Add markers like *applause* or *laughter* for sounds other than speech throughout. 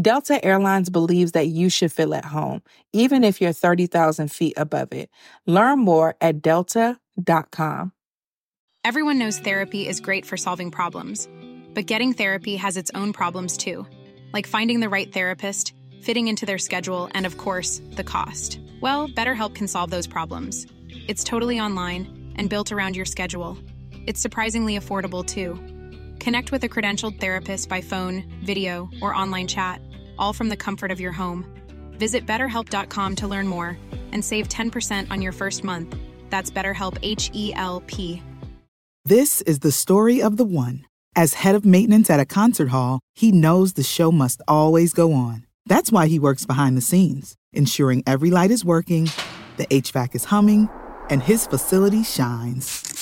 Delta Airlines believes that you should feel at home, even if you're 30,000 feet above it. Learn more at delta.com. Everyone knows therapy is great for solving problems, but getting therapy has its own problems too, like finding the right therapist, fitting into their schedule, and of course, the cost. Well, BetterHelp can solve those problems. It's totally online and built around your schedule. It's surprisingly affordable too. Connect with a credentialed therapist by phone, video, or online chat, all from the comfort of your home. Visit betterhelp.com to learn more and save 10% on your first month. That's BetterHelp H E L P. This is the story of the one. As head of maintenance at a concert hall, he knows the show must always go on. That's why he works behind the scenes, ensuring every light is working, the HVAC is humming, and his facility shines.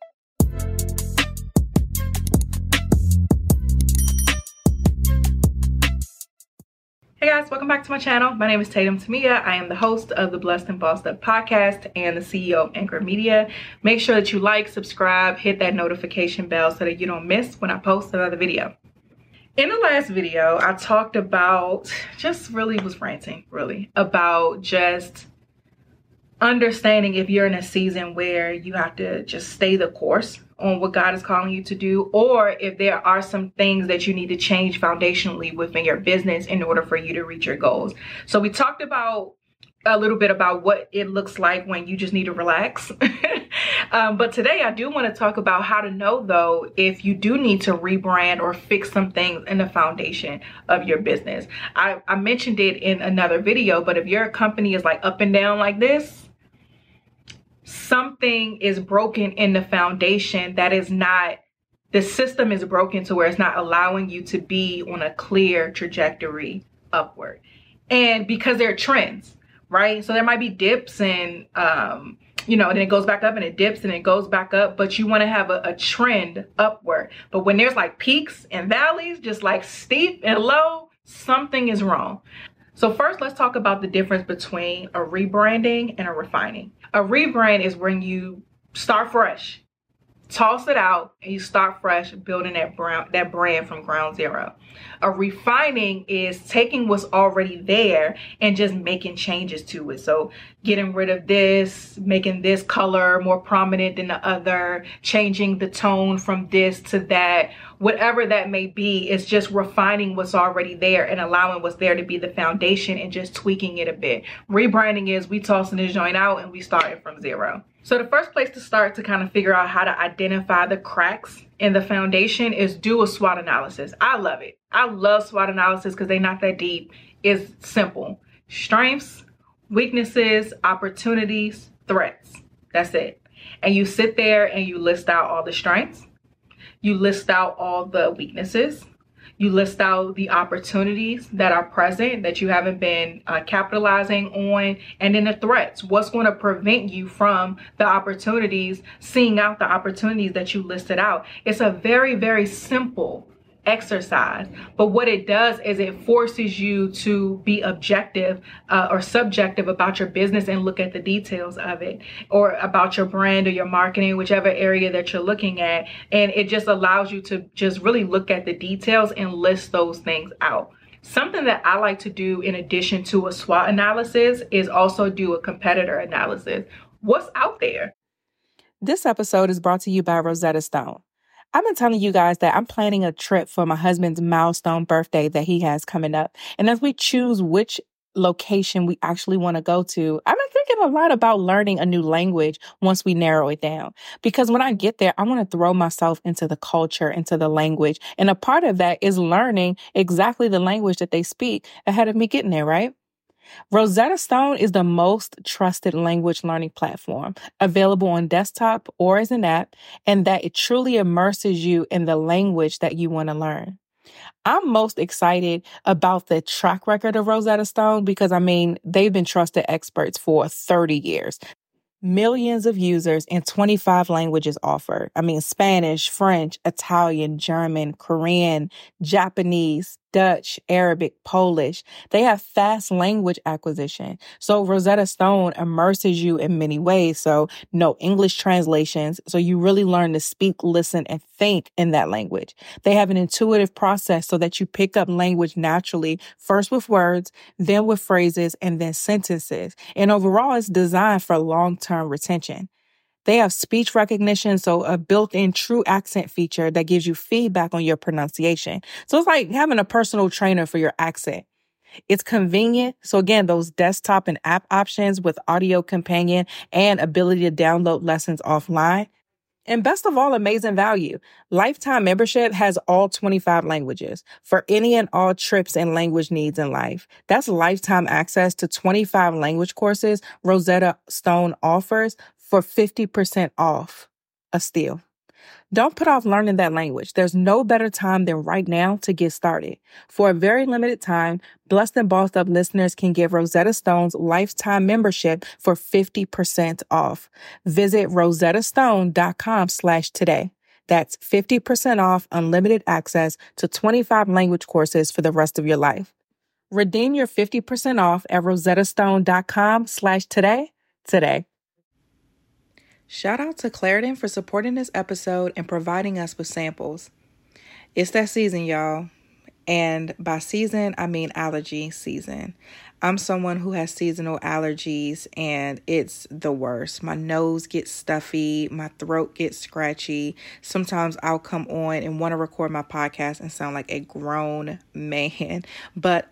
Hey guys, welcome back to my channel. My name is Tatum Temia. I am the host of the Blessed and Bossed Up podcast and the CEO of Anchor Media. Make sure that you like, subscribe, hit that notification bell so that you don't miss when I post another video. In the last video, I talked about, just really was ranting, really, about just understanding if you're in a season where you have to just stay the course on what God is calling you to do, or if there are some things that you need to change foundationally within your business in order for you to reach your goals. So, we talked about a little bit about what it looks like when you just need to relax. *laughs* um, but today, I do want to talk about how to know, though, if you do need to rebrand or fix some things in the foundation of your business. I, I mentioned it in another video, but if your company is like up and down like this, something is broken in the foundation that is not the system is broken to where it's not allowing you to be on a clear trajectory upward and because there are trends right so there might be dips and um you know, and then it goes back up and it dips and it goes back up, but you want to have a, a, trend upward. But when there's like peaks and valleys, just like steep and low, something is wrong. So first, let's talk about the difference between a rebranding and a refining. A rebrand is when you start fresh, toss it out, and you start fresh, building that that brand from ground zero. A refining is taking what's already there and just making changes to it. So getting rid of this, making this color more prominent than the other, changing the tone from this to that whatever that may be, it's just refining what's already there and allowing what's there to be the foundation and just tweaking it a bit. Rebranding is we tossing this joint out and we starting from zero. So the first place to start to kind of figure out how to identify the cracks in the foundation is do a SWOT analysis. I love it. I love SWOT analysis because they're not that deep. It's simple. Strengths, weaknesses, opportunities, threats. That's it. And you sit there and you list out all the strengths you list out all the weaknesses. You list out the opportunities that are present that you haven't been uh, capitalizing on, and then the threats. What's going to prevent you from the opportunities, seeing out the opportunities that you listed out? It's a very, very simple exercise. But what it does is it forces you to be objective uh, or subjective about your business and look at the details of it or about your brand or your marketing, whichever area that you're looking at. And it just allows you to just really look at the details and list those things out. Something that I like to do in addition to a SWOT analysis is also do a competitor analysis. What's out there? This episode is brought to you by Rosetta Stone. I've been telling you guys that I'm planning a trip for my husband's milestone birthday that he has coming up. And as we choose which location we actually want to go to, I've been thinking a lot about learning a new language once we narrow it down. Because when I get there, I want to throw myself into the culture, into the language. And a part of that is learning exactly the language that they speak ahead of me getting there, right? Rosetta Stone is the most trusted language learning platform available on desktop or as an app, and that it truly immerses you in the language that you want to learn. I'm most excited about the track record of Rosetta Stone because I mean, they've been trusted experts for 30 years millions of users in 25 languages offered. I mean, Spanish, French, Italian, German, Korean, Japanese, Dutch, Arabic, Polish. They have fast language acquisition. So Rosetta Stone immerses you in many ways. So no English translations. So you really learn to speak, listen, and think in that language. They have an intuitive process so that you pick up language naturally, first with words, then with phrases, and then sentences. And overall, it's designed for long-term retention. They have speech recognition, so a built-in true accent feature that gives you feedback on your pronunciation. So it's like having a personal trainer for your accent. It's convenient. So again, those desktop and app options with audio companion and ability to download lessons offline. And best of all, amazing value. Lifetime membership has all 25 languages for any and all trips and language needs in life. That's lifetime access to 25 language courses Rosetta Stone offers for 50% off a steal. Don't put off learning that language. There's no better time than right now to get started. For a very limited time, Blessed and Bossed Up listeners can get Rosetta Stone's lifetime membership for 50% off. Visit rosettastone.com slash today. That's 50% off unlimited access to 25 language courses for the rest of your life. Redeem your 50% off at rosettastone.com slash today today. Shout out to Claritin for supporting this episode and providing us with samples. It's that season, y'all. And by season, I mean allergy season. I'm someone who has seasonal allergies and it's the worst. My nose gets stuffy, my throat gets scratchy. Sometimes I'll come on and want to record my podcast and sound like a grown *laughs* man. But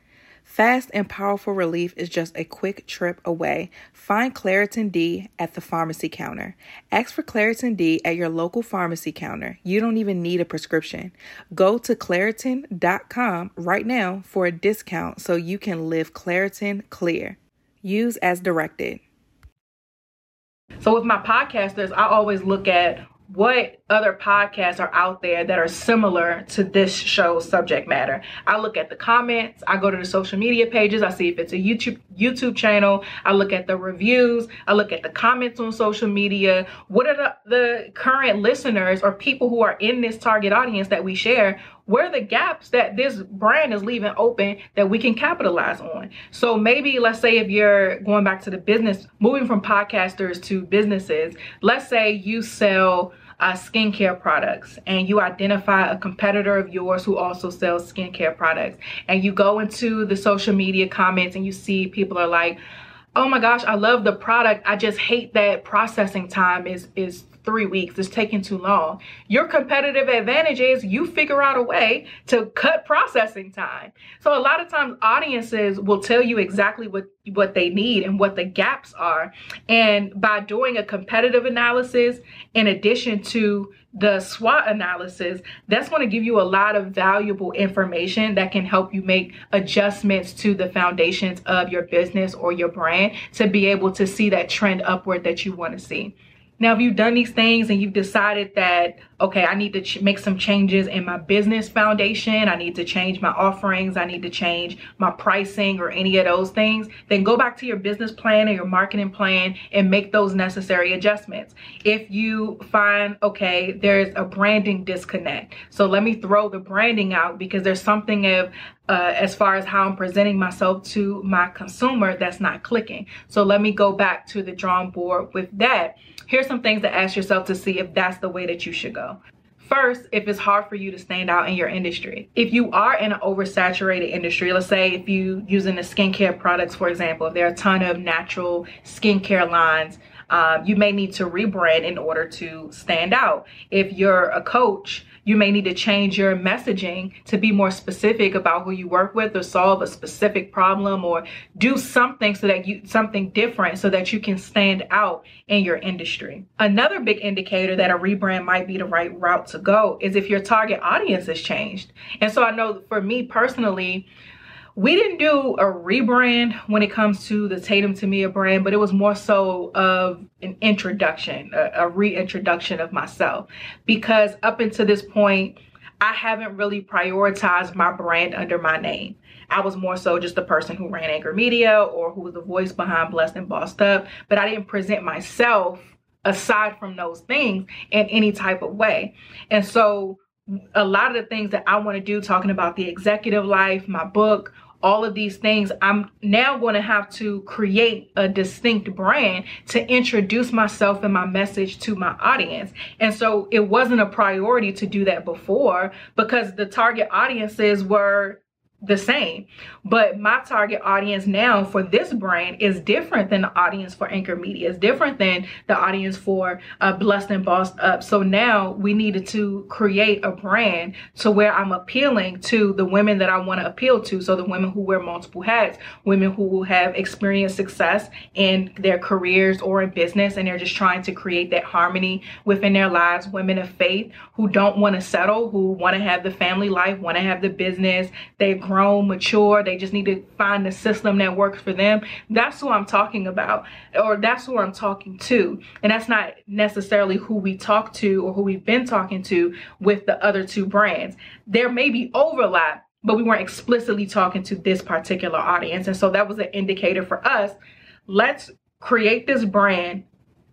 Fast and powerful relief is just a quick trip away. Find Claritin D at the pharmacy counter. Ask for Claritin D at your local pharmacy counter. You don't even need a prescription. Go to Claritin.com right now for a discount so you can live Claritin clear. Use as directed. So, with my podcasters, I always look at what other podcasts are out there that are similar to this show's subject matter. I look at the comments, I go to the social media pages, I see if it's a YouTube YouTube channel, I look at the reviews, I look at the comments on social media. What are the, the current listeners or people who are in this target audience that we share? Where are the gaps that this brand is leaving open that we can capitalize on? So maybe let's say if you're going back to the business, moving from podcasters to businesses, let's say you sell uh, skincare products and you identify a competitor of yours who also sells skincare products and you go into the social media comments and you see people are like oh my gosh, I love the product. I just hate that processing time is is three weeks. It's taking too long. Your competitive advantage is you figure out a way to cut processing time. So a lot of times audiences will tell you exactly what what they need and what the gaps are. And by doing a competitive analysis in addition to the SWOT analysis, that's going to give you a lot of valuable information that can help you make adjustments to the foundations of your business or your brand to be able to see that trend upward that you want to see. Now, if you've done these things and you've decided that, okay, I need to ch- make some changes in my business foundation, I need to change my offerings, I need to change my pricing or any of those things, then go back to your business plan or your marketing plan and make those necessary adjustments. If you find, okay, there's a branding disconnect. So let me throw the branding out because there's something of uh, as far as how I'm presenting myself to my consumer that's not clicking. So let me go back to the drawing board with that here's some things to ask yourself to see if that's the way that you should go. First, if it's hard for you to stand out in your industry. If you are in an oversaturated industry, let's say if you using the skincare products, for example, if there are a ton of natural skincare lines, uh, you may need to rebrand in order to stand out. If you're a coach, you may need to change your messaging to be more specific about who you work with or solve a specific problem or do something so that you something different so that you can stand out in your industry. Another big indicator that a rebrand might be the right route to go is if your target audience has changed. And so I know for me personally, we didn't do a rebrand when it comes to the Tatum Temia brand, but it was more so of an introduction, a, a reintroduction of myself. Because up until this point, I haven't really prioritized my brand under my name. I was more so just the person who ran Anchor Media or who was the voice behind Blessed and Bossed Up, but I didn't present myself aside from those things in any type of way. And so a lot of the things that I want to do, talking about the executive life, my book, all of these things, I'm now going to have to create a distinct brand to introduce myself and my message to my audience. And so it wasn't a priority to do that before because the target audiences were the same. But my target audience now for this brand is different than the audience for Anchor Media. It's different than the audience for uh, Blessed and Bossed Up. So now we needed to create a brand to where I'm appealing to the women that I want to appeal to. So the women who wear multiple hats, women who have experienced success in their careers or in business, and they're just trying to create that harmony within their lives. Women of faith who don't want to settle, who want to have the family life, want to have the business. They've grown, mature. They just need to find the system that works for them. That's who I'm talking about, or that's who I'm talking to. And that's not necessarily who we talk to or who we've been talking to with the other two brands. There may be overlap, but we weren't explicitly talking to this particular audience. And so that was an indicator for us. Let's create this brand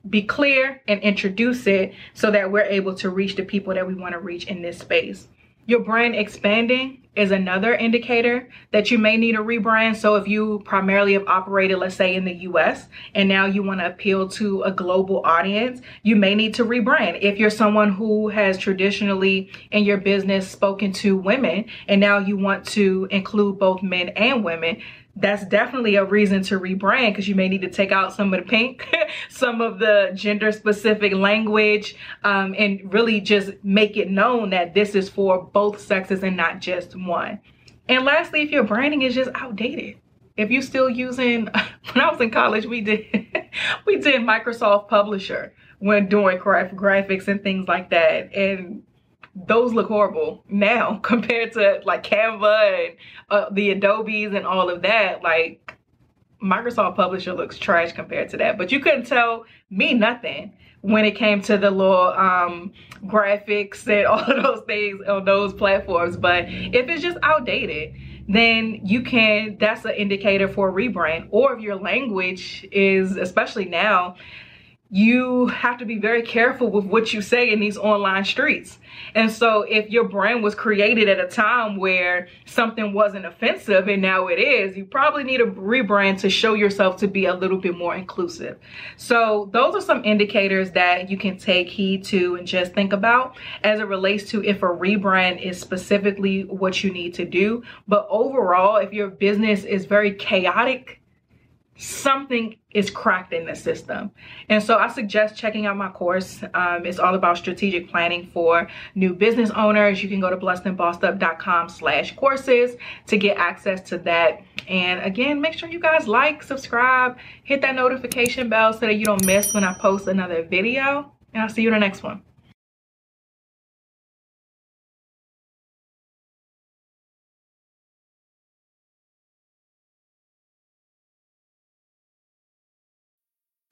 be clear and introduce it so that we're able to reach the people that we want to reach in this space. Your brand expanding is another indicator that you may need a rebrand. So if you primarily have operated, let's say in the US, and now you want to appeal to a global audience, you may need to rebrand. If you're someone who has traditionally in your business spoken to women and now you want to include both men and women, that's definitely a reason to rebrand because you may need to take out some of the pink, *laughs* some of the gender specific language, um, and really just make it known that this is for both sexes and not just one. And lastly, if your branding is just outdated, if you're still using, *laughs* when I was in college, we did, *laughs* we did Microsoft Publisher when doing graphics and things like that. And those look horrible *laughs* now compared to like Canva and uh, the Adobes and all of that. Like Microsoft Publisher looks trash compared to that. But you couldn't tell me nothing when it came to the little um, graphics and *laughs* all of those things on those platforms. But if it's just outdated, then you can, that's an indicator for a rebrand. Or if your language is, especially now, you have to be very careful with what you say in these online streets. And so if your brand was created at a time where something wasn't offensive and now it is, you probably need a rebrand to show yourself to be a little bit more inclusive. So those are some indicators that you can take heed to and just think about as it relates to if a rebrand is specifically what you need to do. But overall, if your business is very chaotic, something is cracked in the system. And so I suggest checking out my course. Um, it's all about strategic planning for new business owners. You can go to blessedandbossedup.com slash courses to get access to that. And again, make sure you guys like, subscribe, hit that notification bell so that you don't miss when I post another video. And I'll see you in the next one.